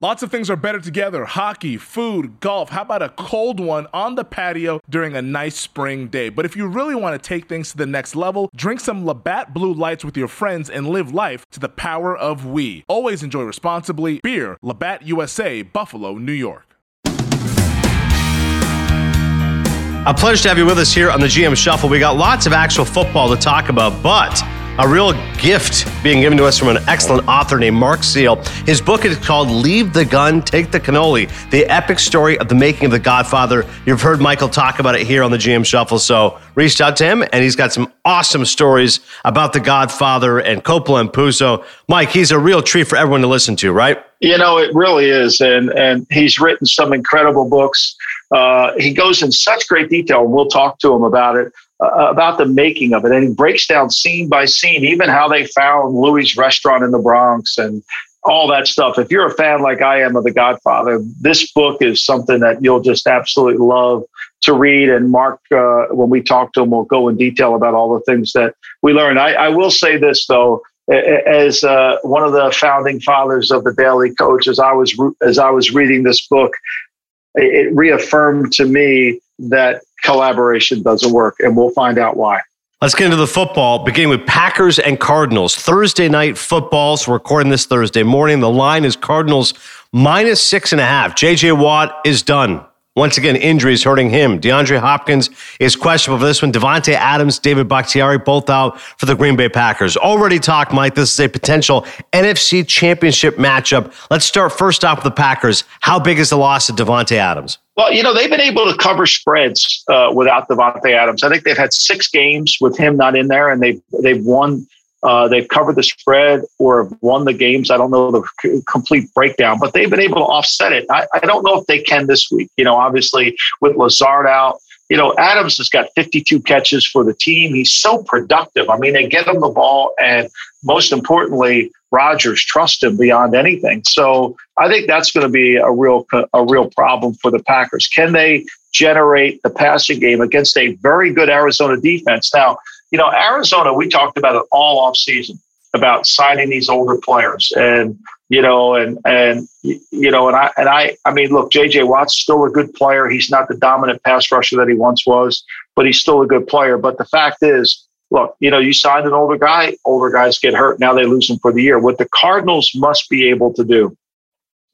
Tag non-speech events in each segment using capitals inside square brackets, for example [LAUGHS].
Lots of things are better together hockey, food, golf. How about a cold one on the patio during a nice spring day? But if you really want to take things to the next level, drink some Labatt Blue Lights with your friends and live life to the power of we. Always enjoy responsibly. Beer, Labatt USA, Buffalo, New York. A pleasure to have you with us here on the GM Shuffle. We got lots of actual football to talk about, but a real gift being given to us from an excellent author named Mark Seal. His book is called Leave the Gun, Take the Cannoli, the epic story of the making of The Godfather. You've heard Michael talk about it here on the GM Shuffle, so reached out to him, and he's got some awesome stories about The Godfather and Coppola and Puzo. Mike, he's a real treat for everyone to listen to, right? You know, it really is. And, and he's written some incredible books. Uh, he goes in such great detail, and we'll talk to him about it uh, about the making of it. And he breaks down scene by scene, even how they found Louis' restaurant in the Bronx and all that stuff. If you're a fan like I am of The Godfather, this book is something that you'll just absolutely love to read. And Mark, uh, when we talk to him, we'll go in detail about all the things that we learned. I, I will say this, though. As uh, one of the founding fathers of the Daily Coach, as I was as I was reading this book, it reaffirmed to me that collaboration doesn't work, and we'll find out why. Let's get into the football, beginning with Packers and Cardinals. Thursday night football. So recording this Thursday morning. The line is Cardinals minus six and a half. JJ Watt is done. Once again, injuries hurting him. DeAndre Hopkins is questionable for this one. Davante Adams, David Bakhtiari, both out for the Green Bay Packers. Already talked, Mike. This is a potential NFC championship matchup. Let's start first off with the Packers. How big is the loss of Davante Adams? Well, you know, they've been able to cover spreads uh, without Davante Adams. I think they've had six games with him not in there, and they've they've won uh, they've covered the spread or have won the games. I don't know the complete breakdown, but they've been able to offset it. I, I, don't know if they can this week. You know, obviously with Lazard out, you know, Adams has got 52 catches for the team. He's so productive. I mean, they get him the ball, and most importantly, Rodgers trusts him beyond anything. So I think that's going to be a real a real problem for the Packers. Can they generate the passing game against a very good Arizona defense? Now you know, Arizona, we talked about it all off season about signing these older players and you know and and you know and I and I I mean look JJ Watt's still a good player. He's not the dominant pass rusher that he once was but he's still a good player. But the fact is look you know you signed an older guy older guys get hurt. Now they lose him for the year. What the Cardinals must be able to do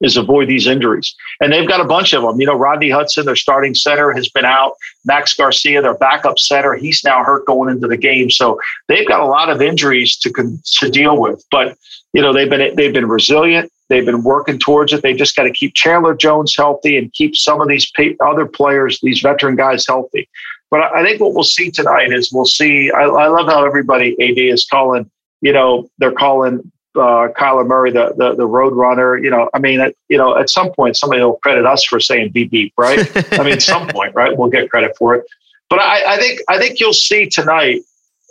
is avoid these injuries. And they've got a bunch of them. You know, Rodney Hudson, their starting center, has been out. Max Garcia, their backup center, he's now hurt going into the game. So they've got a lot of injuries to to deal with. But you know, they've been they've been resilient. They've been working towards it. They just got to keep Chandler Jones healthy and keep some of these other players, these veteran guys, healthy. But I think what we'll see tonight is we'll see. I, I love how everybody AD is calling. You know, they're calling uh, Kyler Murray, the, the the road runner. You know, I mean, at, you know, at some point somebody will credit us for saying beep beep, right? I mean, at some point, right? We'll get credit for it. But I, I think I think you'll see tonight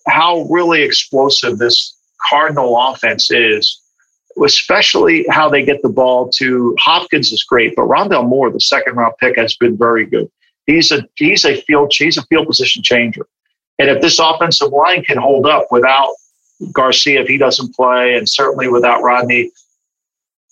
how really explosive this Cardinal offense is, especially how they get the ball to Hopkins is great, but Rondale Moore, the second round pick, has been very good. He's a he's a field he's a field position changer. And if this offensive line can hold up without Garcia if he doesn't play, and certainly without Rodney,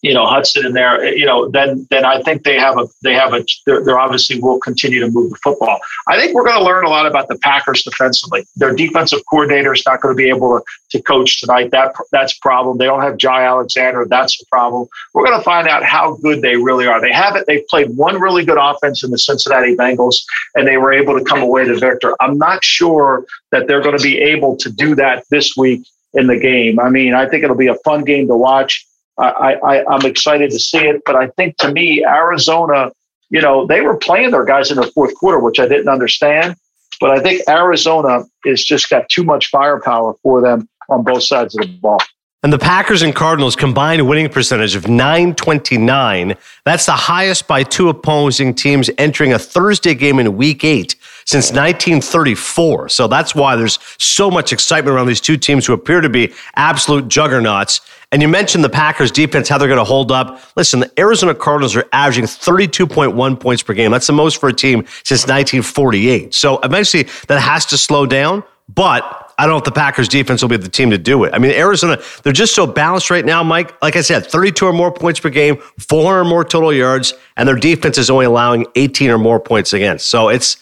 you know Hudson in there, you know, then then I think they have a they have a they're, they're obviously will continue to move the football. I think we're going to learn a lot about the Packers defensively. Their defensive coordinator is not going to be able to, to coach tonight. That that's problem. They don't have Jaire Alexander. That's a problem. We're going to find out how good they really are. They haven't. They've played one really good offense in the Cincinnati Bengals, and they were able to come away the victor. I'm not sure that they're going to be able to do that this week in the game. I mean, I think it'll be a fun game to watch. I, I, I'm excited to see it, but I think to me, Arizona, you know, they were playing their guys in the fourth quarter, which I didn't understand. But I think Arizona is just got too much firepower for them on both sides of the ball. And the Packers and Cardinals combined winning percentage of 929. That's the highest by two opposing teams entering a Thursday game in week eight since 1934. So that's why there's so much excitement around these two teams who appear to be absolute juggernauts. And you mentioned the Packers defense, how they're going to hold up. Listen, the Arizona Cardinals are averaging 32.1 points per game. That's the most for a team since 1948. So eventually that has to slow down. But I don't know if the Packers defense will be the team to do it. I mean, Arizona, they're just so balanced right now, Mike. Like I said, 32 or more points per game, 400 or more total yards, and their defense is only allowing 18 or more points against. So it's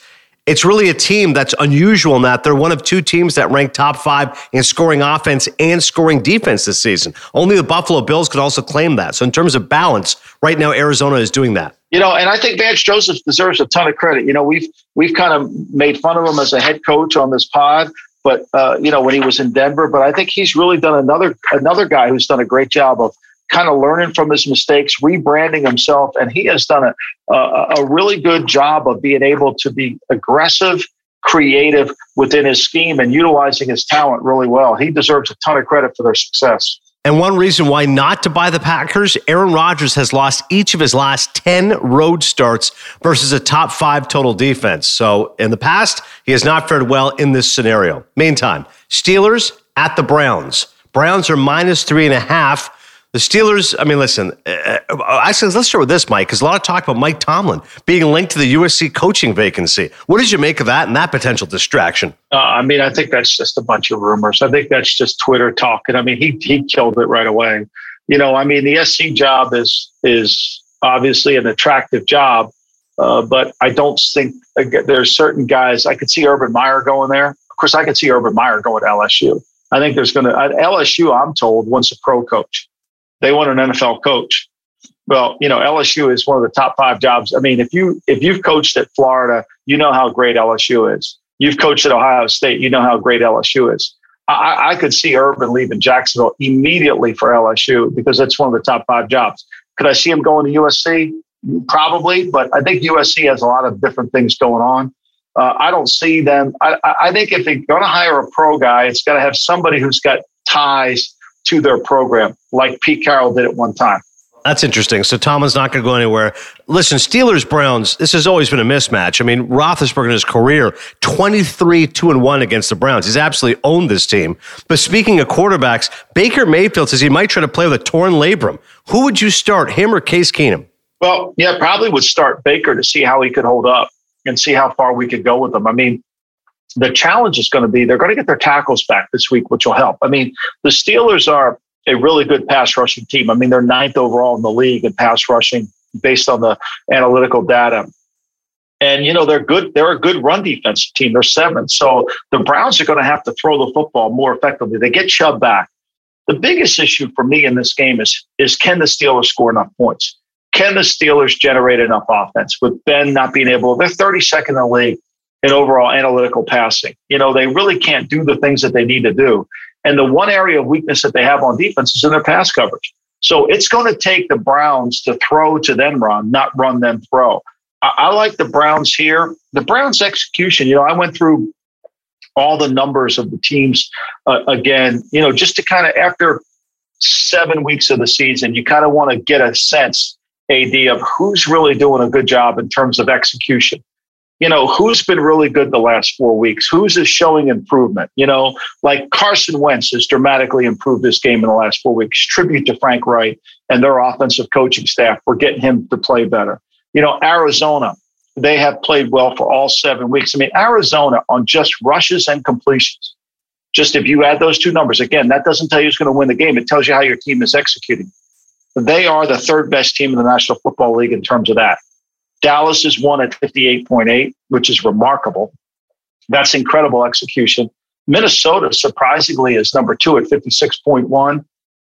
it's really a team that's unusual in that they're one of two teams that rank top five in scoring offense and scoring defense this season. Only the Buffalo Bills could also claim that. So in terms of balance, right now Arizona is doing that. You know, and I think Vance Joseph deserves a ton of credit. You know, we've we've kind of made fun of him as a head coach on this pod, but uh, you know when he was in Denver. But I think he's really done another another guy who's done a great job of kind of learning from his mistakes, rebranding himself, and he has done a, a, a really good job of being able to be aggressive, creative within his scheme, and utilizing his talent really well. He deserves a ton of credit for their success. And one reason why not to buy the Packers, Aaron Rodgers has lost each of his last 10 road starts versus a top five total defense. So in the past, he has not fared well in this scenario. Meantime, Steelers at the Browns. Browns are minus three and a half. The Steelers, I mean, listen, uh, uh, actually, let's start with this, Mike, because a lot of talk about Mike Tomlin being linked to the USC coaching vacancy. What did you make of that and that potential distraction? Uh, I mean, I think that's just a bunch of rumors. I think that's just Twitter talking. I mean, he, he killed it right away. You know, I mean, the SC job is, is obviously an attractive job, uh, but I don't think there's certain guys. I could see Urban Meyer going there. Of course, I could see Urban Meyer going to LSU. I think there's going to, LSU, I'm told, wants a pro coach. They want an NFL coach. Well, you know, LSU is one of the top five jobs. I mean, if you if you've coached at Florida, you know how great LSU is. You've coached at Ohio State, you know how great LSU is. I, I could see Urban leaving Jacksonville immediately for LSU because it's one of the top five jobs. Could I see him going to USC? Probably, but I think USC has a lot of different things going on. Uh, I don't see them. I, I think if they're going to hire a pro guy, it's got to have somebody who's got ties to their program, like Pete Carroll did at one time. That's interesting. So Tomlin's not going to go anywhere. Listen, Steelers Browns. This has always been a mismatch. I mean, Roethlisberger in his career, twenty three two and one against the Browns. He's absolutely owned this team. But speaking of quarterbacks, Baker Mayfield says he might try to play with a torn labrum. Who would you start, him or Case Keenum? Well, yeah, probably would start Baker to see how he could hold up and see how far we could go with him. I mean, the challenge is going to be they're going to get their tackles back this week, which will help. I mean, the Steelers are a really good pass rushing team. I mean, they're ninth overall in the league in pass rushing based on the analytical data. And you know they're good. They're a good run defensive team. They're seventh. So the Browns are going to have to throw the football more effectively. They get Chubb back. The biggest issue for me in this game is is can the Steelers score enough points? Can the Steelers generate enough offense with Ben not being able? To? They're 32nd in the league in overall analytical passing. You know, they really can't do the things that they need to do. And the one area of weakness that they have on defense is in their pass coverage. So it's going to take the Browns to throw to then run, not run then throw. I, I like the Browns here. The Browns execution, you know, I went through all the numbers of the teams uh, again, you know, just to kind of after seven weeks of the season, you kind of want to get a sense, AD, of who's really doing a good job in terms of execution you know, who's been really good the last four weeks? Who's is showing improvement? You know, like Carson Wentz has dramatically improved this game in the last four weeks. Tribute to Frank Reich and their offensive coaching staff for getting him to play better. You know, Arizona, they have played well for all seven weeks. I mean, Arizona on just rushes and completions. Just if you add those two numbers, again, that doesn't tell you who's going to win the game. It tells you how your team is executing. They are the third best team in the National Football League in terms of that. Dallas is one at 58.8, which is remarkable. That's incredible execution. Minnesota, surprisingly, is number two at 56.1.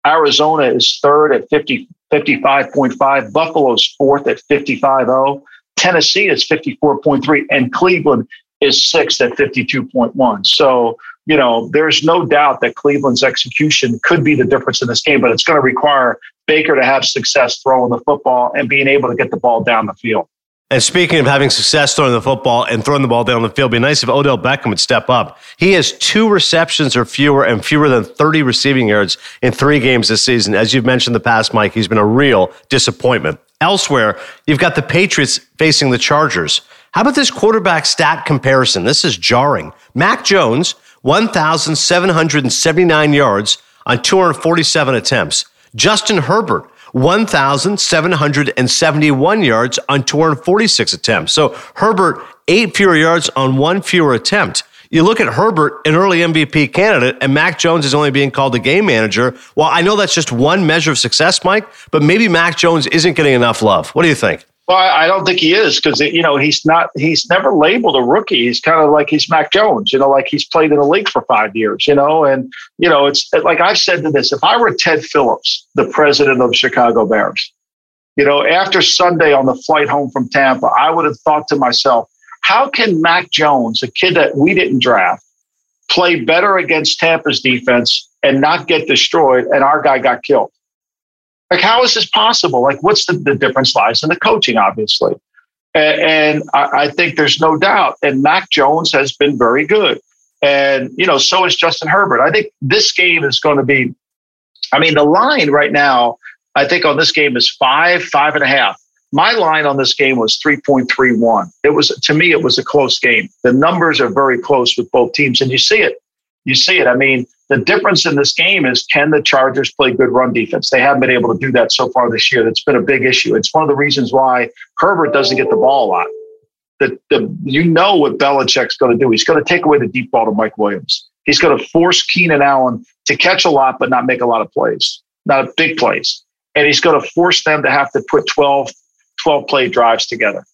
Arizona is third at 50, 55.5. Buffalo's fourth at 55.0. Tennessee is 54.3. And Cleveland is sixth at 52.1. So, you know, there's no doubt that Cleveland's execution could be the difference in this game, but it's going to require Baker to have success throwing the football and being able to get the ball down the field. And speaking of having success throwing the football and throwing the ball down the field, it'd be nice if Odell Beckham would step up. He has two receptions or fewer and fewer than 30 receiving yards in three games this season. As you've mentioned the past, Mike, he's been a real disappointment. Elsewhere, you've got the Patriots facing the Chargers. How about this quarterback stat comparison? This is jarring. Mac Jones, 1,779 yards on 247 attempts. Justin Herbert, 1,771 yards on 246 attempts. So Herbert, eight fewer yards on one fewer attempt. You look at Herbert, an early MVP candidate, and Mac Jones is only being called the game manager. Well, I know that's just one measure of success, Mike, but maybe Mac Jones isn't getting enough love. What do you think? Well, I don't think he is because you know he's not. He's never labeled a rookie. He's kind of like he's Mac Jones. You know, like he's played in the league for five years. You know, and you know it's like I've said to this: if I were Ted Phillips, the president of Chicago Bears, you know, after Sunday on the flight home from Tampa, I would have thought to myself, how can Mac Jones, a kid that we didn't draft, play better against Tampa's defense and not get destroyed, and our guy got killed? Like, how is this possible? Like, what's the, the difference lies in the coaching, obviously. And, and I, I think there's no doubt. And Mac Jones has been very good. And, you know, so is Justin Herbert. I think this game is going to be, I mean, the line right now, I think on this game is five, five and a half. My line on this game was 3.31. It was, to me, it was a close game. The numbers are very close with both teams, and you see it. You see it. I mean, the difference in this game is can the Chargers play good run defense? They haven't been able to do that so far this year. That's been a big issue. It's one of the reasons why Herbert doesn't get the ball a lot. The, the, you know what Belichick's going to do. He's going to take away the deep ball to Mike Williams. He's going to force Keenan Allen to catch a lot, but not make a lot of plays, not big plays. And he's going to force them to have to put 12, 12 play drives together.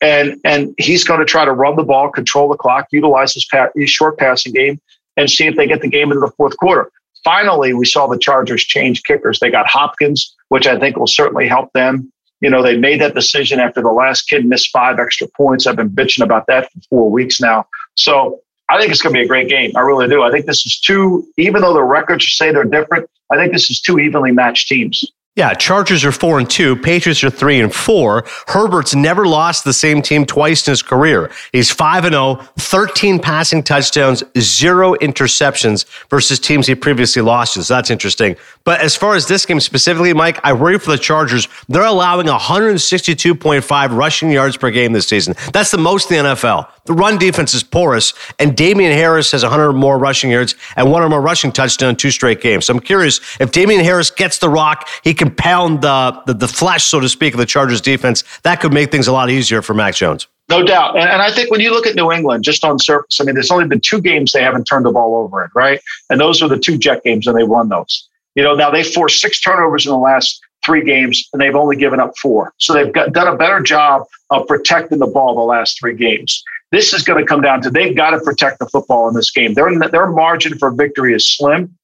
And, and he's going to try to run the ball, control the clock, utilize his, pa- his short passing game, and see if they get the game into the fourth quarter. Finally, we saw the Chargers change kickers. They got Hopkins, which I think will certainly help them. You know, they made that decision after the last kid missed five extra points. I've been bitching about that for four weeks now. So I think it's going to be a great game. I really do. I think this is two, even though the records say they're different, I think this is two evenly matched teams. Yeah, Chargers are four and two. Patriots are three and four. Herbert's never lost the same team twice in his career. He's five and 0, 13 passing touchdowns, zero interceptions versus teams he previously lost to. So that's interesting. But as far as this game specifically, Mike, I worry for the Chargers. They're allowing 162.5 rushing yards per game this season. That's the most in the NFL. The run defense is porous, and Damien Harris has 100 more rushing yards and one or more rushing touchdowns two straight games. So I'm curious if Damien Harris gets the rock, he can pound the, the, the flesh, so to speak, of the Chargers defense. That could make things a lot easier for Mac Jones. No doubt. And, and, I think when you look at New England, just on surface, I mean, there's only been two games they haven't turned the ball over in, right? And those are the two Jet games, and they won those. You know, now they forced six turnovers in the last three games, and they've only given up four. So they've got, done a better job of protecting the ball the last three games. This is going to come down to they've got to protect the football in this game. Their, their margin for victory is slim,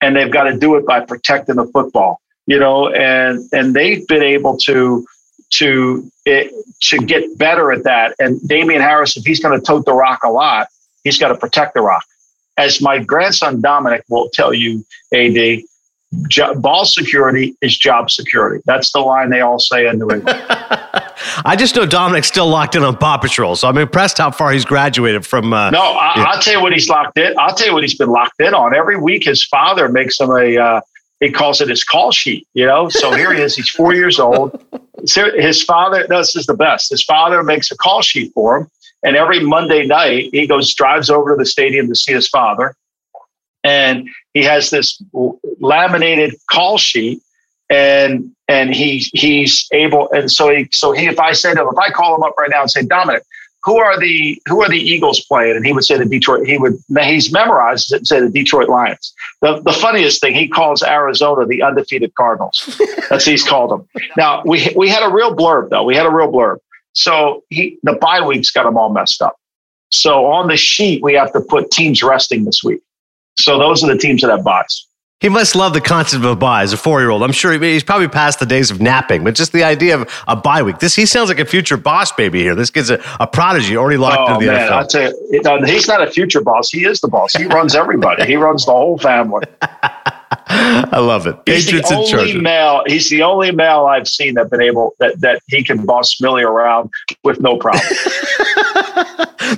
and they've got to do it by protecting the football. You know, and and they've been able to to it, to get better at that. And Damien Harris, if he's going to tote the rock a lot, he's got to protect the rock. As my grandson Dominic will tell you, AD, ball security is job security. That's the line they all say in New England. [LAUGHS] I just know Dominic's still locked in on Paw Patrol, so I'm impressed how far he's graduated from. Uh, no, I, will tell you what he's locked in. I'll tell you what he's been locked in on. Every week, his father makes him a. Uh, he calls it his call sheet. You know, so here he is. He's four years old. His father. This is the best. His father makes a call sheet for him, and every Monday night he goes drives over to the stadium to see his father and he has this laminated call sheet and and he he's able and so he so he if I said to him if I call him up right now and say Dominic who are the who are the Eagles playing? And he would say the Detroit he would he's memorized it and say the Detroit Lions. The the funniest thing he calls Arizona the undefeated Cardinals. That's he's called them now we we had a real blurb though. We had a real blurb. So he the bye weeks got them all messed up. So on the sheet we have to put teams resting this week. So those are the teams that have byes. He must love the concept of a bye as a four year old. I'm sure he's probably past the days of napping, but just the idea of a bye week. This he sounds like a future boss baby here. This kid's a, a prodigy already locked oh, into the man, NFL. I tell you, he's not a future boss. He is the boss. He runs everybody. he runs the whole family. [LAUGHS] I love it. He's Patriots the only male. He's the only male I've seen that been able that that he can boss Millie around with no problem. [LAUGHS]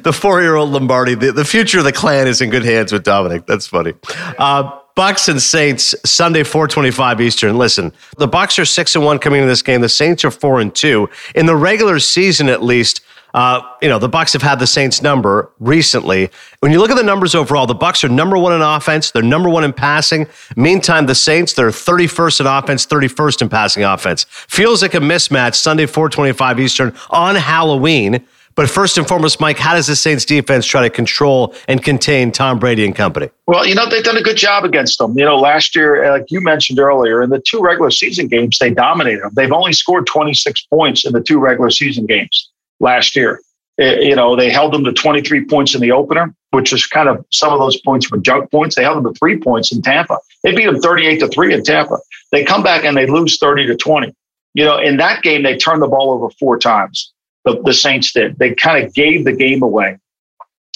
the four-year-old Lombardi. The, the future of the clan is in good hands with Dominic. That's funny. Uh, Bucs and Saints Sunday 425 Eastern. Listen, the Bucs are 6 and 1 coming into this game. The Saints are 4 and 2. In the regular season at least, uh, you know, the Bucs have had the Saints number recently. When you look at the numbers overall, the Bucs are number 1 in offense, they're number 1 in passing. Meantime, the Saints, they're 31st in offense, 31st in passing offense. Feels like a mismatch Sunday 425 Eastern on Halloween. But first and foremost, Mike, how does the Saints defense try to control and contain Tom Brady and company? Well, you know, they've done a good job against them. You know, last year, like you mentioned earlier, in the two regular season games, they dominated them. They've only scored 26 points in the two regular season games last year. Eh, you know, they held them to 23 points in the opener, which is kind of some of those points were junk points. They held them to three points in Tampa. They beat them 38 to three in Tampa. They come back and they lose 30 to 20. You know, in that game, they turned the ball over four times. The, the Saints did. They kind of gave the game away.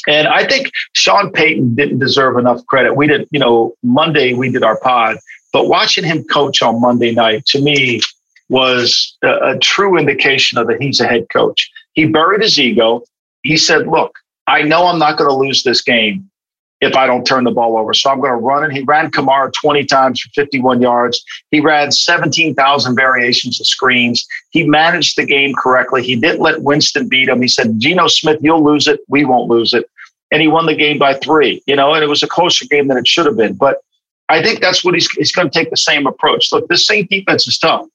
And I think Sean Payton didn't deserve enough credit. We did, you know, Monday we did our pod, but watching him coach on Monday night to me was a, a true indication of that he's a head coach. He buried his ego. He said, Look, I know I'm not going to lose this game, if I don't turn the ball over. So I'm going to run it. He ran Kamara 20 times for 51 yards. He ran 17,000 variations of screens. He managed the game correctly. He didn't let Winston beat him. He said, Geno Smith, you'll lose it. We won't lose it. And he won the game by three, you know, and it was a closer game than it should have been. But I think that's what he's, he's going to take the same approach. Look, this Saint defense is tough.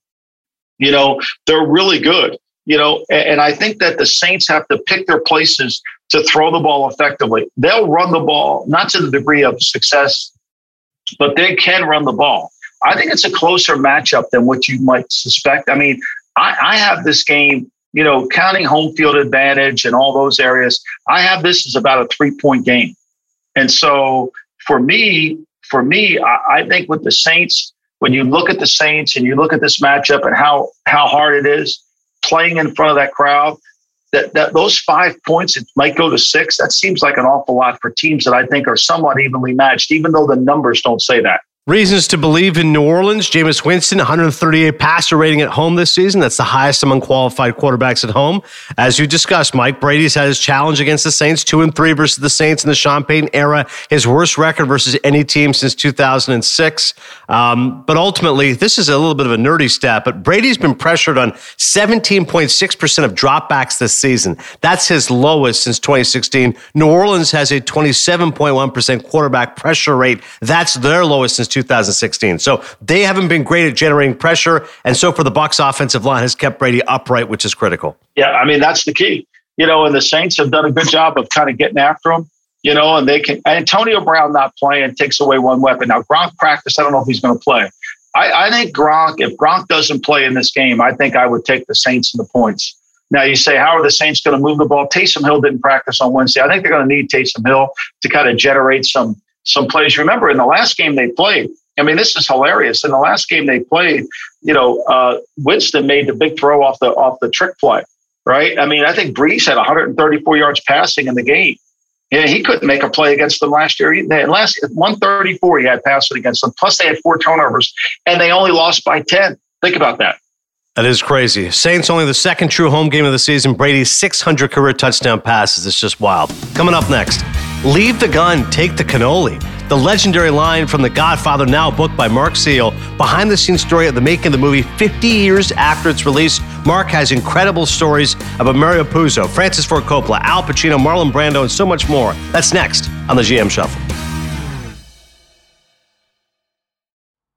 You know, they're really good you know, and I think that the Saints have to pick their places to throw the ball effectively. They'll run the ball, not to the degree of success, but they can run the ball. I think it's a closer matchup than what you might suspect. I mean, I, I have this game, you know, counting home field advantage and all those areas. I have this as about a three point game. And so for me, for me, I, I think with the Saints, when you look at the Saints and you look at this matchup and how how hard it is playing in front of that crowd, that, that those five points it might go to six. That seems like an awful lot for teams that i think are somewhat evenly matched even though the numbers don't say that Reasons to believe in New Orleans. Jameis Winston, 138 passer rating at home this season. That's the highest among qualified quarterbacks at home. As you discussed, Mike Brady's had his challenge against the Saints, two and three versus the Saints in the Payton era. His worst record versus any team since 2006. Um, but ultimately, this is a little bit of a nerdy stat. But Brady's been pressured on 17.6% of dropbacks this season. That's his lowest since 2016. New Orleans has a 27.1% quarterback pressure rate. That's their lowest since 2016. So they haven't been great at generating pressure. And so for the Bucs offensive line has kept Brady upright, which is critical. Yeah, I mean, that's the key. You know, and the Saints have done a good job of kind of getting after him, you know, and they can Antonio Brown not playing takes away one weapon. Now Gronk practice, I don't know if he's going to play. I, I think Gronk, if Gronk doesn't play in this game, I think I would take the Saints and the points. Now you say, how are the Saints going to move the ball? Taysom Hill didn't practice on Wednesday. I think they're going to need Taysom Hill to kind of generate some some plays. Remember, in the last game they played, I mean, this is hilarious. In the last game they played, you know, uh, Winston made the big throw off the off the trick play, right? I mean, I think Brees had 134 yards passing in the game. Yeah, he couldn't make a play against them last year. They last 134 he had passing against them. Plus they had four turnovers, and they only lost by 10. Think about that. That is crazy. Saints only the second true home game of the season. Brady's 600 career touchdown passes. It's just wild. Coming up next, leave the gun, take the cannoli. The legendary line from The Godfather, now book by Mark Seal, behind the scenes story of the making of the movie 50 years after its release. Mark has incredible stories about Mario Puzo, Francis Ford Coppola, Al Pacino, Marlon Brando, and so much more. That's next on the GM Shuffle.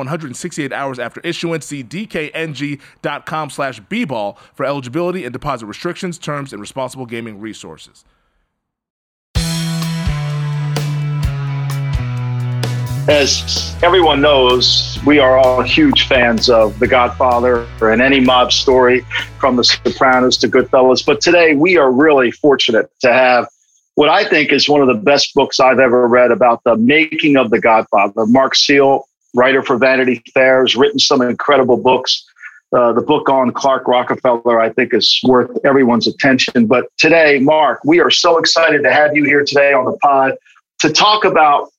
168 hours after issuance. See dkng.com slash bball for eligibility and deposit restrictions, terms, and responsible gaming resources. As everyone knows, we are all huge fans of The Godfather and any mob story from The Sopranos to Goodfellas. But today we are really fortunate to have what I think is one of the best books I've ever read about the making of The Godfather. Mark Seal writer for Vanity Fair, has written some incredible books. Uh, the book on Clark Rockefeller, I think, is worth everyone's attention. But today, Mark, we are so excited to have you here today on the pod to talk about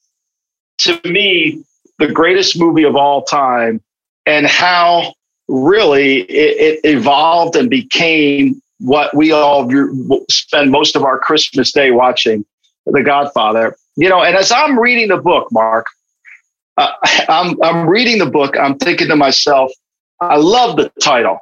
to me, the greatest movie of all time and how really it, it evolved and became what we all spend most of our Christmas day watching, The Godfather. You know, and as I'm reading the book, Mark, uh, [LAUGHS] I'm, I'm reading the book, I'm thinking to myself, I love the title.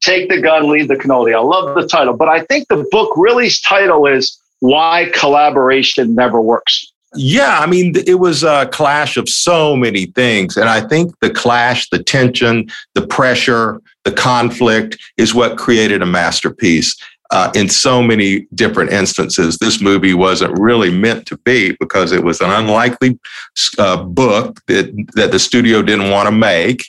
take the gun, leave the cannoli. I love the title, but I think the book really's title is Why Collaboration Never Works. Yeah, I mean, it was a clash of so many things. And I think the clash, the tension, the pressure, the conflict is what created a masterpiece. Uh, in so many different instances, this movie wasn't really meant to be because it was an unlikely uh, book that, that the studio didn't want to make.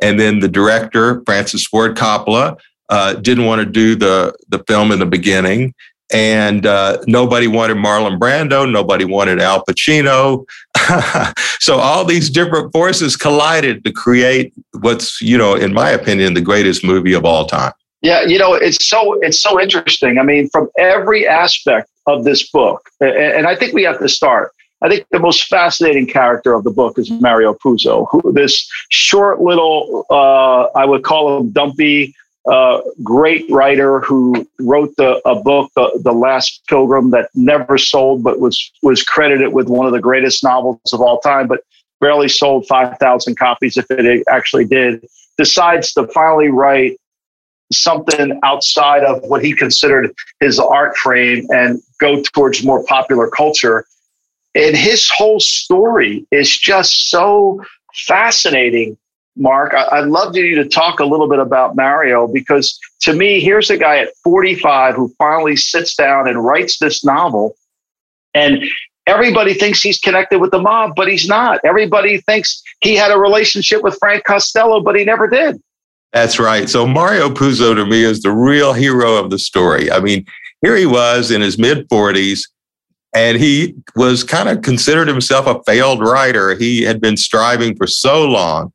And then the director, Francis Ford Coppola, uh, didn't want to do the, the film in the beginning and uh, nobody wanted Marlon Brando, nobody wanted Al Pacino. [LAUGHS] so all these different forces collided to create what's, you know, in my opinion, the greatest movie of all time. Yeah, you know, it's so it's so interesting. I mean, from every aspect of this book, and I think we have to start. I think the most fascinating character of the book is Mario Puzo, who this short little, uh, I would call him dumpy, uh, great writer who wrote the, a book, the, the Last Pilgrim, that never sold, but was was credited with one of the greatest novels of all time, but barely sold five thousand copies if it actually did. Decides to finally write something outside of what he considered his art frame and go towards more popular culture. And his whole story is just so fascinating Mark, I'd love you to talk a little bit about Mario because to me, here's a guy at 45 who finally sits down and writes this novel. And everybody thinks he's connected with the mob, but he's not. Everybody thinks he had a relationship with Frank Costello, but he never did. That's right. So Mario Puzo to me is the real hero of the story. I mean, here he was in his mid 40s and he was kind of considered himself a failed writer. He had been striving for so long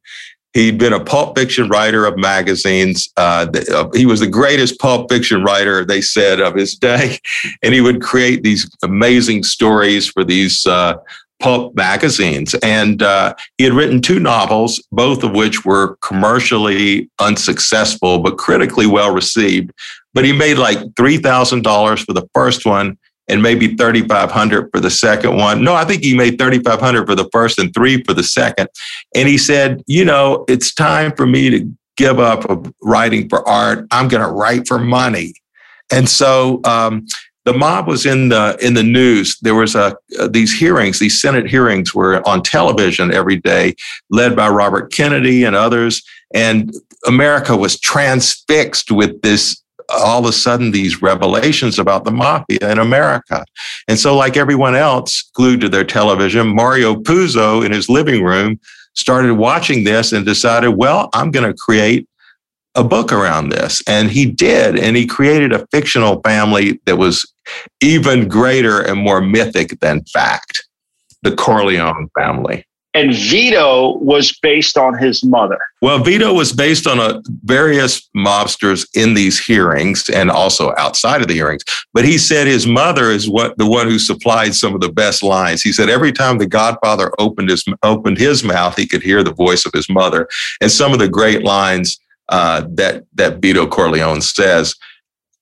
He'd been a pulp fiction writer of magazines. Uh, uh, he was the greatest pulp fiction writer, they said, of his [LAUGHS] day. And he would create these amazing stories for these uh, pulp magazines. And uh, he had written two novels, both of which were commercially unsuccessful, but critically well received. But he made like $3,000 for the first one and maybe 3500 for the second one. No, I think he made 3500 for the first and 3 for the second. And he said, "You know, it's time for me to give up writing for art. I'm going to write for money." And so um, the mob was in the in the news. There was a uh, these hearings, these Senate hearings were on television every day, led by Robert Kennedy and others. And America was transfixed with this all of a sudden these revelations about the mafia in America. And so, like everyone else glued to their television, Mario Puzo in his living room started watching this and decided, well, I'm going to create a book around this. And he did. And he created a fictional family that was even greater and more mythic than fact the Corleone family and Vito was based on his mother. Well, Vito was based on a, various mobsters in these hearings and also outside of the hearings. But he said his mother is what the one who supplied some of the best lines. He said every time the Godfather opened his opened his mouth, he could hear the voice of his mother. And some of the great lines uh, that that Vito Corleone says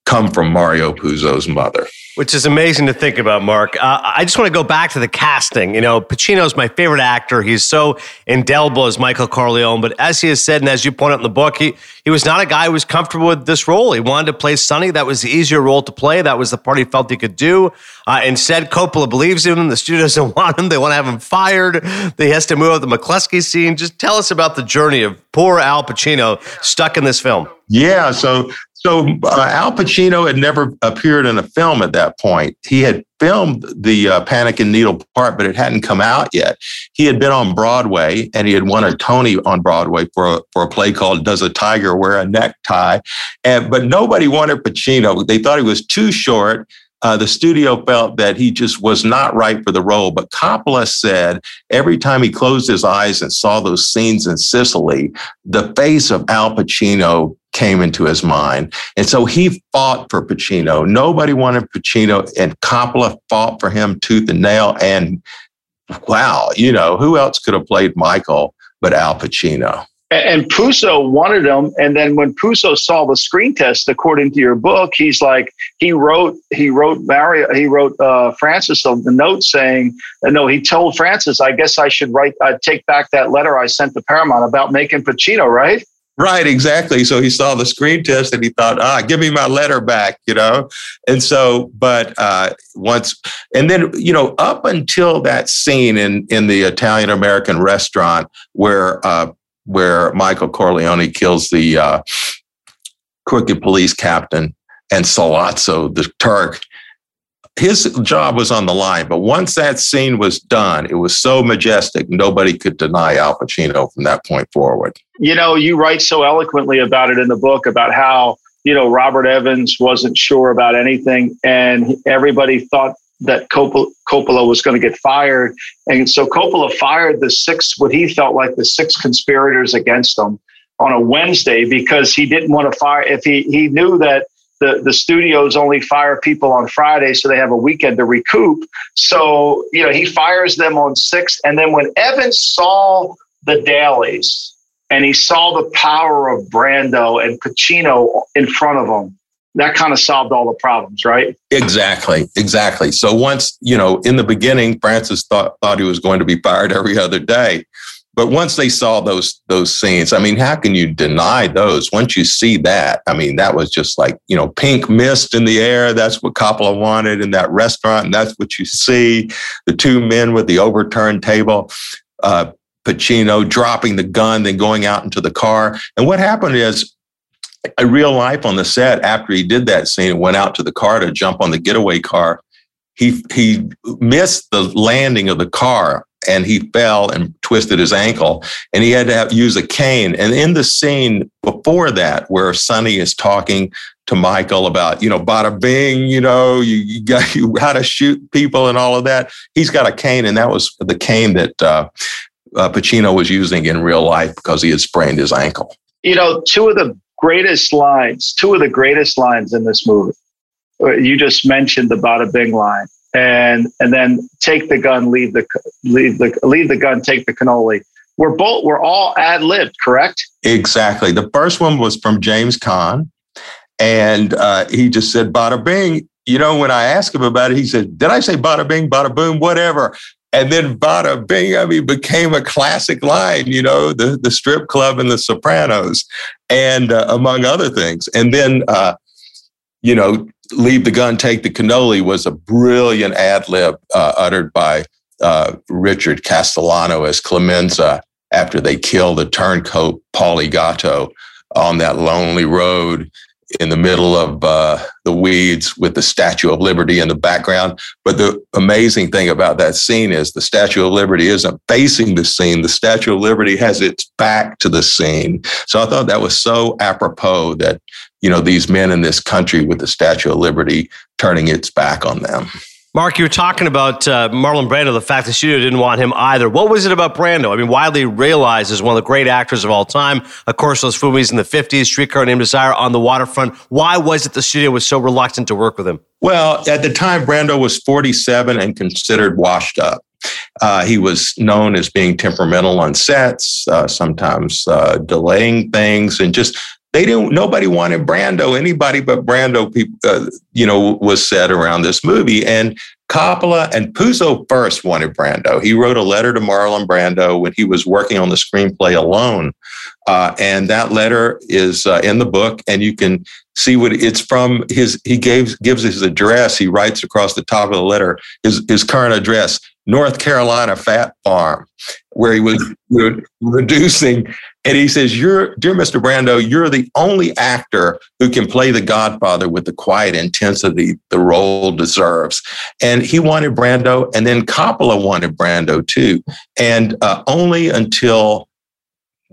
come from Mario Puzo's mother. Which is amazing to think about, Mark. Uh, I just want to go back to the casting. You know, Pacino's my favorite actor. He's so indelible as Michael Corleone. But as he has said, and as you point out in the book, he, he was not a guy who was comfortable with this role. He wanted to play Sonny. That was the easier role to play. That was the part he felt he could do. Uh, instead, Coppola believes in him. The studio [LAUGHS] doesn't want him. They want to have him fired. He has to move up the McCluskey scene. Just tell us about the journey of poor Al Pacino stuck in this film. Yeah. So So uh, Al Pacino had never appeared in a film at that point. He had filmed the uh, Panic in Needle Park, but it hadn't come out yet. He had been on Broadway and he had won a Tony on Broadway for a, for a play called "Does a Tiger Wear a Necktie?" And but nobody wanted Pacino. They thought he was too short. Uh, the studio felt that he just was not right for the role. But Coppola said every time he closed his eyes and saw those scenes in Sicily, the face of Al Pacino came into his mind. And so he fought for Pacino. Nobody wanted Pacino, and Coppola fought for him tooth and nail. And wow, you know, who else could have played Michael but Al Pacino? And Puzo wanted him, and then when Puzo saw the screen test, according to your book, he's like he wrote he wrote Mario he wrote uh, Francis a note saying no he told Francis I guess I should write I take back that letter I sent to Paramount about making Pacino right Right, exactly. So he saw the screen test and he thought, ah, give me my letter back, you know? And so, but uh, once, and then, you know, up until that scene in, in the Italian American restaurant where, uh, where Michael Corleone kills the uh, crooked police captain and Sollozzo, the Turk, his job was on the line. But once that scene was done, it was so majestic, nobody could deny Al Pacino from that point forward. You know, you write so eloquently about it in the book about how, you know, Robert Evans wasn't sure about anything and everybody thought that Coppola, Coppola was going to get fired. And so Coppola fired the six, what he felt like the six conspirators against him on a Wednesday because he didn't want to fire, if he, he knew that the, the studios only fire people on Friday, so they have a weekend to recoup. So, you know, he fires them on six. And then when Evans saw the dailies and he saw the power of Brando and Pacino in front of him, that kind of solved all the problems, right? Exactly, exactly. So once, you know, in the beginning, Francis thought thought he was going to be fired every other day. But once they saw those those scenes, I mean, how can you deny those? Once you see that, I mean, that was just like you know, pink mist in the air. That's what Coppola wanted in that restaurant, and that's what you see: the two men with the overturned table. Uh, Pacino dropping the gun, then going out into the car. And what happened is, a real life on the set after he did that scene, went out to the car to jump on the getaway car. He he missed the landing of the car and he fell and twisted his ankle and he had to have, use a cane. And in the scene before that, where Sonny is talking to Michael about, you know, bada bing, you know, you, you got [LAUGHS] you, how to shoot people and all of that. He's got a cane, and that was the cane that uh, uh, Pacino was using in real life because he had sprained his ankle. You know, two of the greatest lines, two of the greatest lines in this movie. Uh, you just mentioned the bada bing line and and then take the gun, leave the leave the leave the gun, take the cannoli. We're both we're all ad libbed, correct? Exactly. The first one was from James Caan, and uh, he just said "bada bing." You know, when I asked him about it, he said, "Did I say bada bing, bada boom, whatever?" And then bada bing, I mean, became a classic line. You know, the the strip club and the Sopranos, and uh, among other things. And then, uh, you know, leave the gun, take the cannoli was a brilliant ad lib uh, uttered by uh, Richard Castellano as Clemenza after they kill the turncoat Paulie Gatto on that lonely road in the middle of uh, the weeds with the Statue of Liberty in the background. But the amazing thing about that scene is the Statue of Liberty isn't facing the scene. The Statue of Liberty has its back to the scene. So I thought that was so apropos that, you know, these men in this country with the Statue of Liberty turning its back on them. Mark, you were talking about uh, Marlon Brando, the fact the studio didn't want him either. What was it about Brando? I mean, widely realized as one of the great actors of all time. Of course, those movies in the 50s, Streetcar Named Desire, On the Waterfront. Why was it the studio was so reluctant to work with him? Well, at the time, Brando was 47 and considered washed up. Uh, he was known as being temperamental on sets, uh, sometimes uh, delaying things, and just they didn't. Nobody wanted Brando. Anybody but Brando, people, uh, you know, was said around this movie. And Coppola and Puzo first wanted Brando. He wrote a letter to Marlon Brando when he was working on the screenplay alone, uh, and that letter is uh, in the book, and you can see what it's from. His he gives gives his address. He writes across the top of the letter his his current address. North Carolina fat farm where he was reducing. And he says, You're, dear Mr. Brando, you're the only actor who can play the Godfather with the quiet intensity the role deserves. And he wanted Brando, and then Coppola wanted Brando too. And uh, only until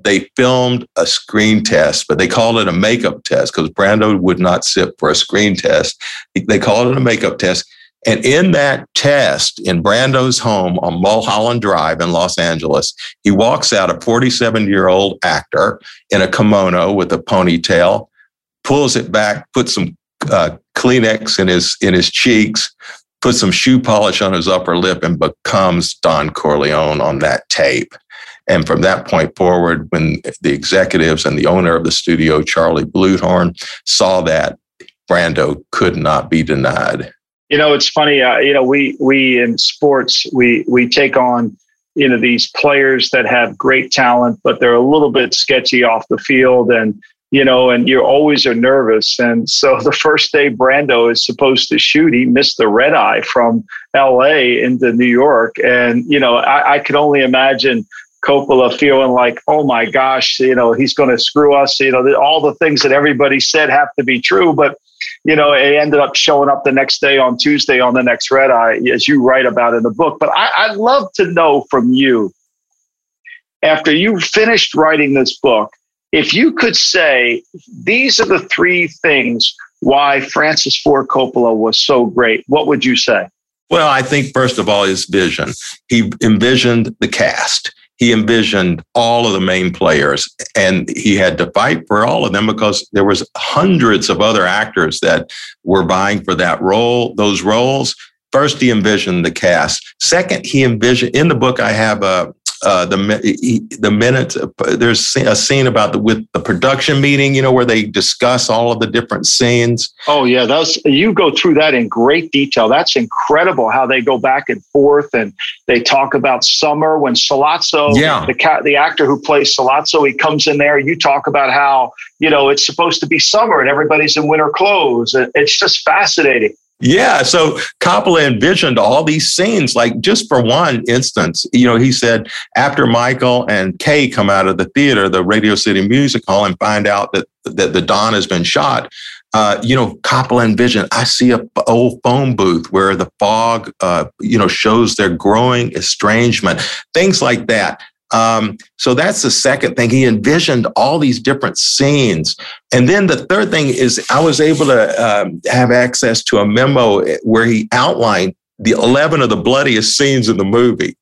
they filmed a screen test, but they called it a makeup test because Brando would not sit for a screen test. They called it a makeup test. And in that test in Brando's home on Mulholland Drive in Los Angeles, he walks out a 47 year old actor in a kimono with a ponytail, pulls it back, puts some uh, Kleenex in his in his cheeks, puts some shoe polish on his upper lip, and becomes Don Corleone on that tape. And from that point forward, when the executives and the owner of the studio, Charlie Bluhdorn, saw that, Brando could not be denied. You know, it's funny. Uh, you know, we we in sports we we take on you know these players that have great talent, but they're a little bit sketchy off the field, and you know, and you always are nervous. And so [LAUGHS] the first day Brando is supposed to shoot, he missed the red eye from L.A. into New York, and you know, I, I could only imagine Coppola feeling like, oh my gosh, you know, he's going to screw us. You know, all the things that everybody said have to be true, but you know, it ended up showing up the next day on Tuesday on the next red eye, as you write about in the book. But I, I'd love to know from you, after you finished writing this book, if you could say these are the three things why Francis Ford Coppola was so great, what would you say? Well, I think first of all, his vision. He envisioned the cast he envisioned all of the main players and he had to fight for all of them because there was hundreds of other actors that were vying for that role those roles. First he envisioned the cast. Second he envisioned in the book i have a uh, the the minute there's a scene about the with the production meeting, you know, where they discuss all of the different scenes. Oh yeah, that's you go through that in great detail. That's incredible how they go back and forth and they talk about summer when Sollozzo, yeah. the cat, the actor who plays Sollozzo, he comes in there. You talk about how you know it's supposed to be summer and everybody's in winter clothes. It's just fascinating. Yeah. So Coppola envisioned all these scenes. Like just for one instance, you know, he said after Michael and Kay come out of the theater, the Radio City Music Hall, and find out that that the Don has been shot. Uh, you know, Coppola envisioned. I see a old phone booth where the fog, uh, you know, shows their growing estrangement, things like that. Um, so that's the second thing. He envisioned all these different scenes. And then the third thing is I was able to um, have access to a memo where he outlined the 11 of the bloodiest scenes in the movie.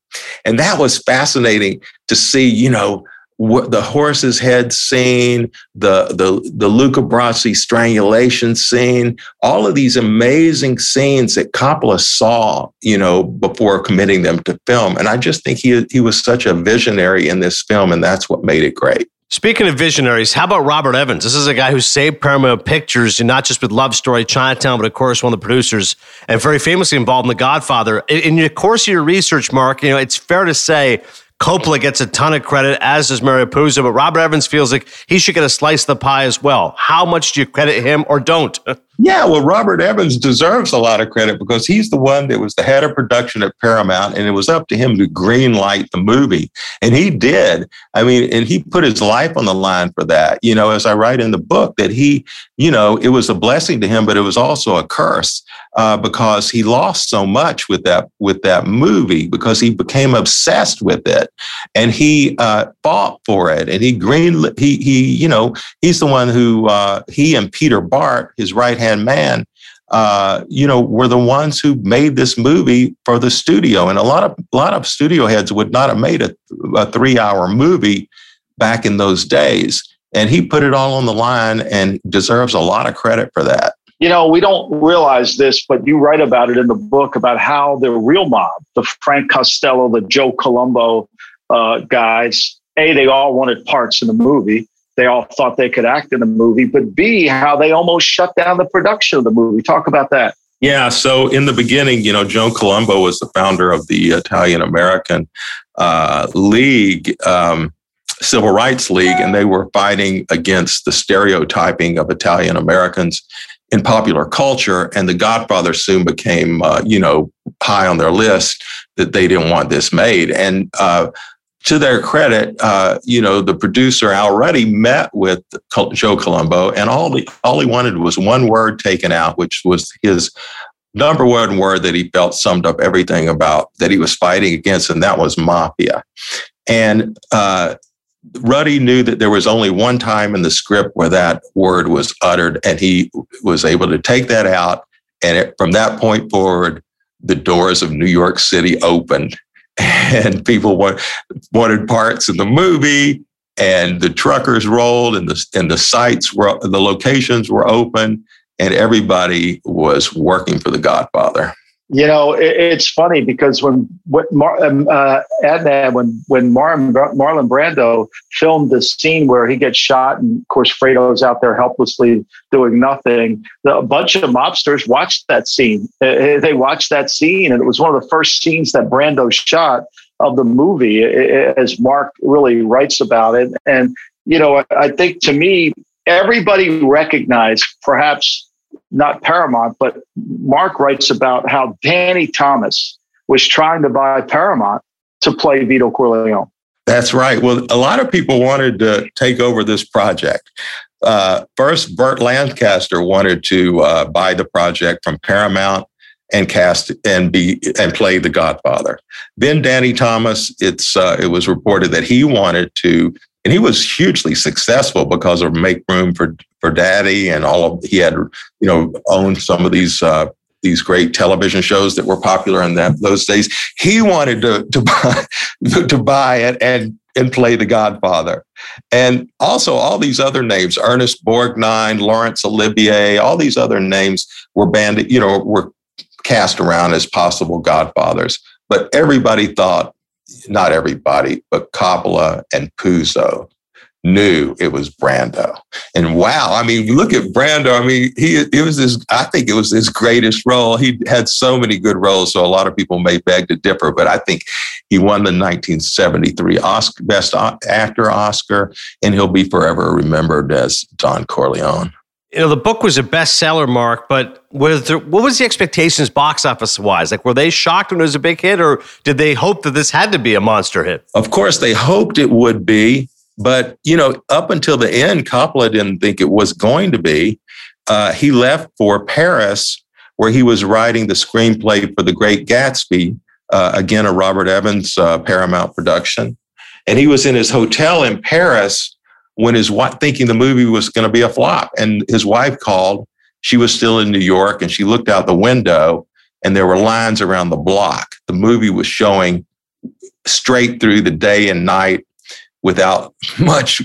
And that was fascinating to see, you know, the horse's head scene, the the the Luca Brasi strangulation scene, all of these amazing scenes that Coppola saw, you know, before committing them to film. And I just think he he was such a visionary in this film, and that's what made it great. Speaking of visionaries, how about Robert Evans? This is a guy who saved Paramount Pictures, not just with Love Story, Chinatown, but of course one of the producers and very famously involved in The Godfather. In the course of your research, Mark, you know it's fair to say Coppola gets a ton of credit, as does Mario Puzo, but Robert Evans feels like he should get a slice of the pie as well. How much do you credit him or don't? [LAUGHS] Yeah, well, Robert Evans deserves a lot of credit because he's the one that was the head of production at Paramount, and it was up to him to green light the movie. And he did. I mean, and he put his life on the line for that. You know, as I write in the book, that he, you know, it was a blessing to him, but it was also a curse uh, because he lost so much with that with that movie because he became obsessed with it, and he uh, fought for it, and he green he he you know he's the one who uh, he and Peter Bart, his right hand hand man, uh, you know, were the ones who made this movie for the studio. And a lot of a lot of studio heads would not have made a, a three hour movie back in those days. And he put it all on the line and deserves a lot of credit for that. You know, we don't realize this, but you write about it in the book about how the real mob, the Frank Costello, the Joe Colombo uh, guys, A, they all wanted parts in the movie they all thought they could act in the movie, but B, how they almost shut down the production of the movie. Talk about that. Yeah. So in the beginning, you know, Joe Colombo was the founder of the Italian American uh, League, um, Civil Rights League, and they were fighting against the stereotyping of Italian Americans in popular culture. And The Godfather soon became, uh, you know, high on their list that they didn't want this made. And uh, to their credit, uh, you know, the producer already met with Joe Colombo, and all he, all he wanted was one word taken out, which was his number one word that he felt summed up everything about that he was fighting against, and that was mafia. And uh, Ruddy knew that there was only one time in the script where that word was uttered, and he was able to take that out. And it, from that point forward, the doors of New York City opened and people want, wanted parts in the movie and the truckers rolled and the and the sites were the locations were open and everybody was working for the Godfather. You know, it, it's funny because when what Mar, um, uh, Adnan, when when Marlon, Marlon Brando filmed the scene where he gets shot, and of course Fredo's out there helplessly doing nothing. The, a bunch of mobsters watched that scene. Uh, they watched that scene, and it was one of the first scenes that Brando shot of the movie, as Mark really writes about it. And you know, I think to me, everybody recognized, perhaps not Paramount, but Mark writes about how Danny Thomas was trying to buy Paramount to play Vito Corleone. That's right. Well, a lot of people wanted to take over this project. Uh, first, Burt Lancaster wanted to uh, buy the project from Paramount and cast and be and play the Godfather. Then Danny Thomas. It's uh, it was reported that he wanted to and he was hugely successful because of Make Room for for Daddy and all of he had you know owned some of these uh, these great television shows that were popular in that those days. He wanted to to [LAUGHS] buy to buy it and and play the Godfather, and also all these other names: Ernest Borgnine, Laurence Olivier, all these other names were banded, you know, were cast around as possible Godfathers. But everybody thought not everybody, but Coppola and Puzo knew it was Brando. And wow, I mean, look at Brando. I mean, he it was his, I think it was his greatest role. He had so many good roles, so a lot of people may beg to differ, but I think he won the 1973 Oscar Best Actor Oscar, and he'll be forever remembered as Don Corleone you know, the book was a bestseller, Mark, but was there, what was the expectations box office wise? Like, were they shocked when it was a big hit, or did they hope that this had to be a monster hit? Of course, they hoped it would be, but you know, up until the end, Coppola didn't think it was going to be. Uh, he left for Paris, where he was writing the screenplay for The Great Gatsby, uh, again a Robert Evans uh, Paramount production, and he was in his hotel in Paris when his wife thinking the movie was going to be a flop. And his wife called. She was still in new york and she looked out the window and there were lines around the block. The movie was showing straight through the day and night without [LAUGHS] much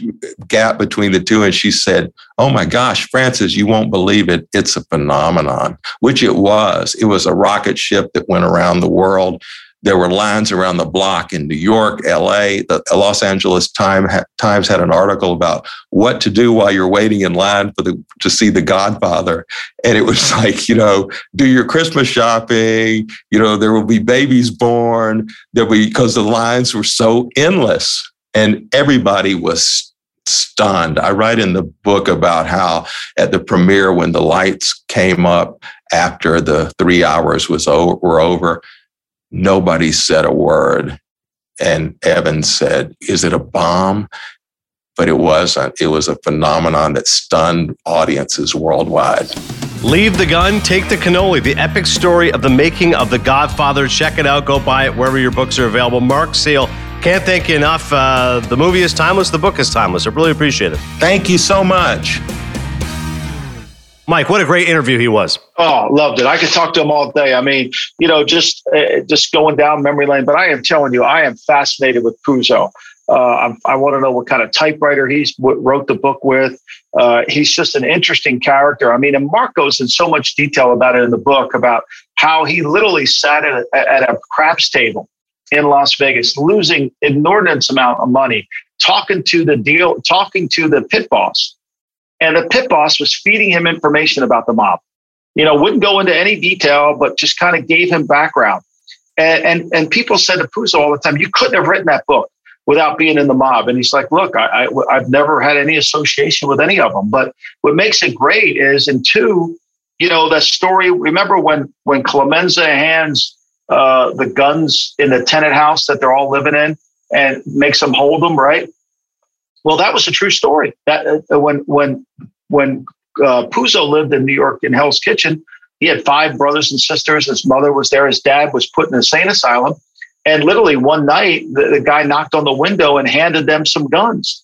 gap between the two. And she said oh my gosh francis you won't believe it. It's a phenomenon which it was. It was a rocket ship that went around the world there were lines around the block in New York, LA. The Los Angeles Times had an article about what to do while you're waiting in line for the to see The Godfather, and it was [LAUGHS] like, you know, do your Christmas shopping. You know, there will be babies born. There will be because the lines were so endless, and everybody was stunned. I write in the book about how at the premiere, when the lights came up after the three hours was over, were over, Nobody said a word. And Evans said, Is it a bomb? But it wasn't. It was a phenomenon that stunned audiences worldwide. Leave the gun, take the cannoli, the epic story of the making of The Godfather. Check it out. Go buy it wherever your books are available. Mark Seal, can't thank you enough. Uh, the movie is timeless, the book is timeless. I really appreciate it. Thank you so much. Mike, what a great interview he was. Oh, loved it. I could talk to him all day. I mean, you know, just uh, just going down memory lane. But I am telling you, I am fascinated with Puzo. Uh, I, I want to know what kind of typewriter he wrote the book with. Uh, he's just an interesting character. I mean, and Mark goes in so much detail about it in the book about how he literally sat at a, at a craps table in Las Vegas, losing inordinate amount of money, talking to the deal, talking to the pit boss and the pit boss was feeding him information about the mob. You know, wouldn't go into any detail, but just kind of gave him background. And, and, and people said to Puzo all the time, you couldn't have written that book without being in the mob. And he's like, look, I, I, have never had any association with any of them. But what makes it great is, and two, you know, that story. Remember when when Clemenza hands uh, the guns in the tenant house that they're all living in and makes them hold them, right? Well, that was a true story. That uh, when when when uh, Puzo lived in New York in Hell's Kitchen, he had five brothers and sisters. His mother was there. His dad was put in an insane asylum. And literally one night, the, the guy knocked on the window and handed them some guns.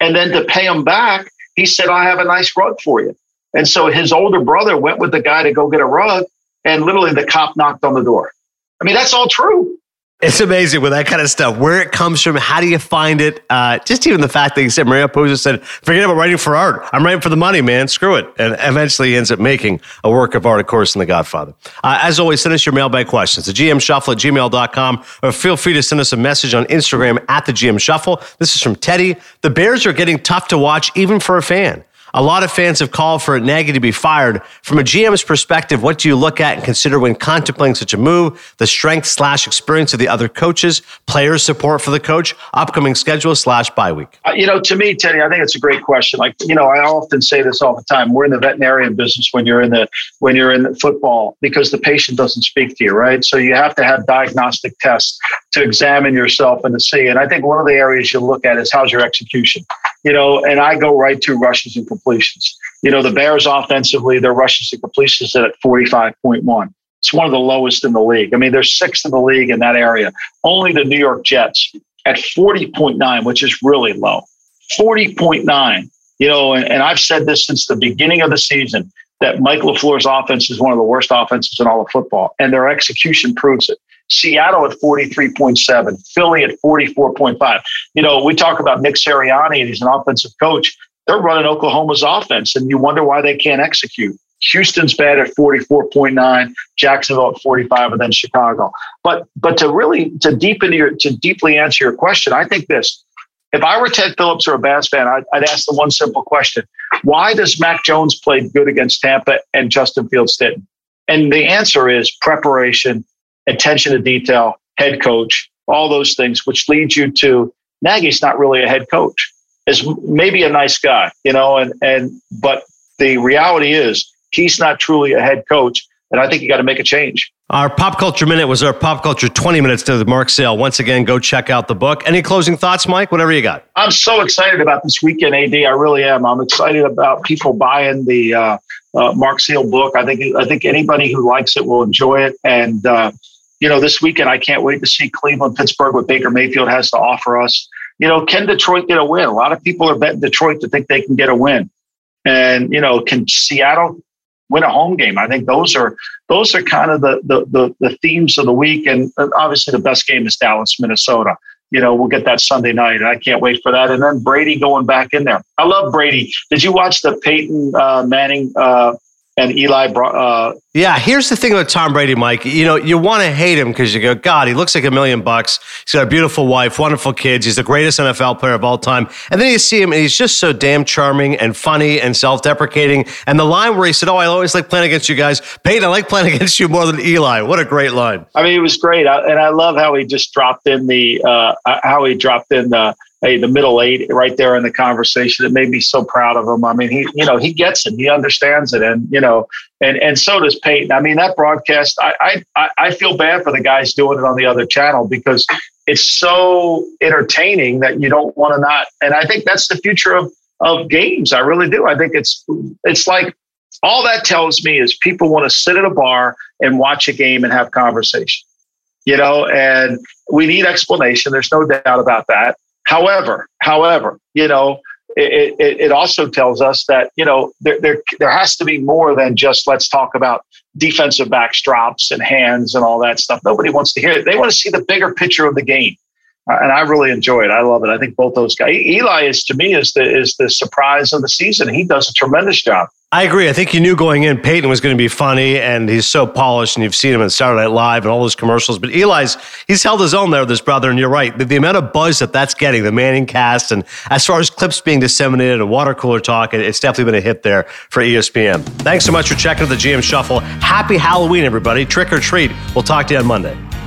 And then to pay him back, he said, I have a nice rug for you. And so his older brother went with the guy to go get a rug. And literally the cop knocked on the door. I mean, that's all true. It's amazing with that kind of stuff, where it comes from, how do you find it? Uh, just even the fact that he said, Mario Puzo said, forget about writing for art. I'm writing for the money, man. Screw it. And eventually ends up making a work of art, of course, in The Godfather. Uh, as always, send us your mailbag questions to gmshuffle at gmail.com or feel free to send us a message on Instagram at the GM Shuffle. This is from Teddy. The Bears are getting tough to watch, even for a fan. A lot of fans have called for Nagy to be fired. From a GM's perspective, what do you look at and consider when contemplating such a move? The strength slash experience of the other coaches, players' support for the coach, upcoming schedule slash bye week. Uh, you know, to me, Teddy, I think it's a great question. Like, you know, I often say this all the time. We're in the veterinarian business when you're in the when you're in football because the patient doesn't speak to you, right? So you have to have diagnostic tests to examine yourself and to see. And I think one of the areas you look at is how's your execution. You know, and I go right to rushes and completions. You know, the Bears offensively, their rushes and completions at 45.1. It's one of the lowest in the league. I mean, they're sixth in the league in that area. Only the New York Jets at 40.9, which is really low. 40.9. You know, and, and I've said this since the beginning of the season that Mike LaFleur's offense is one of the worst offenses in all of football, and their execution proves it. Seattle at 43.7, Philly at 44.5. You know, we talk about Nick Sirianni, and he's an offensive coach they're running Oklahoma's offense, and you wonder why they can't execute. Houston's bad at 44.9, Jacksonville at 45, and then Chicago. But but to really to deepen your to deeply answer your question, I think this. If I were Ted Phillips or a Bass fan, I'd, I'd ask the one simple question: Why does Mac Jones play good against Tampa and Justin Fields didn't? And the answer is preparation, attention to detail, head coach, all those things, which leads you to Nagy's not really a head coach is maybe a nice guy, you know, and and but the reality is he's not truly a head coach, and I think you got to make a change. Our pop culture minute was our pop culture 20 minutes to the Mark Seal. Once again, go check out the book. Any closing thoughts, Mike? Whatever you got. I'm so excited about this weekend, AD. I really am. I'm excited about people buying the uh, uh, Mark Seal book. I think I think anybody who likes it will enjoy it. And uh, you know, this weekend I can't wait to see Cleveland, Pittsburgh, what Baker Mayfield has to offer us you know, can Detroit get a win? A lot of people are betting Detroit to think they can get a win. And, you know, can Seattle win a home game? I think those are those are kind of the the the, the themes of the week. And obviously the best game is Dallas, Minnesota. You know, we'll get that Sunday night. And I can't wait for that. And then Brady going back in there. I love Brady. Did you watch the Peyton uh, Manning uh, and Eli. Uh, yeah, here's the thing about Tom Brady, Mike. You know, you want to hate him because you go, God, he looks like a million bucks. He's got a beautiful wife, wonderful kids. He's the greatest NFL player of all time. And then you see him, and he's just so damn charming and funny and self-deprecating. And the line where he said, "Oh, I always like playing against you guys, Peyton. I like playing [LAUGHS] against you more than Eli." What a great line! I mean, it was great, and I love how he just dropped in the uh, how he dropped in the hey, the middle eight right there in the conversation. It made me so proud of him. I mean, he, you know, he gets it, he understands it, and you know, and and so does Peyton. I mean, that broadcast, I I I feel bad for the guys doing it on the other channel because it's so entertaining that you don't want to not. And I think that's the future of of games. I really do. I think it's it's like all that tells me is people want to sit at a bar and watch a game and have conversation. You know, and we need explanation. There's no doubt about that. However, however, you know, it, it, it, also tells us that you know there, there there has to be more than just let's talk about defensive backstops and hands and all that stuff. Nobody wants to hear it. They want to see the bigger picture of the game. Uh, and I really enjoy it. I love it. I think both those guys. Eli is to me is the is the surprise of the season. He does a tremendous job. I agree. I think you knew going in Peyton was going to be funny, and he's so polished, and you've seen him in Saturday Night Live and all those commercials. But Eli's he's held his own there with his brother, and you're right. The, the amount of buzz that that's getting, the Manning cast, and as far as clips being disseminated and water cooler talk, it's definitely been a hit there for ESPN. Thanks so much for checking out the GM Shuffle. Happy Halloween, everybody! Trick or treat. We'll talk to you on Monday.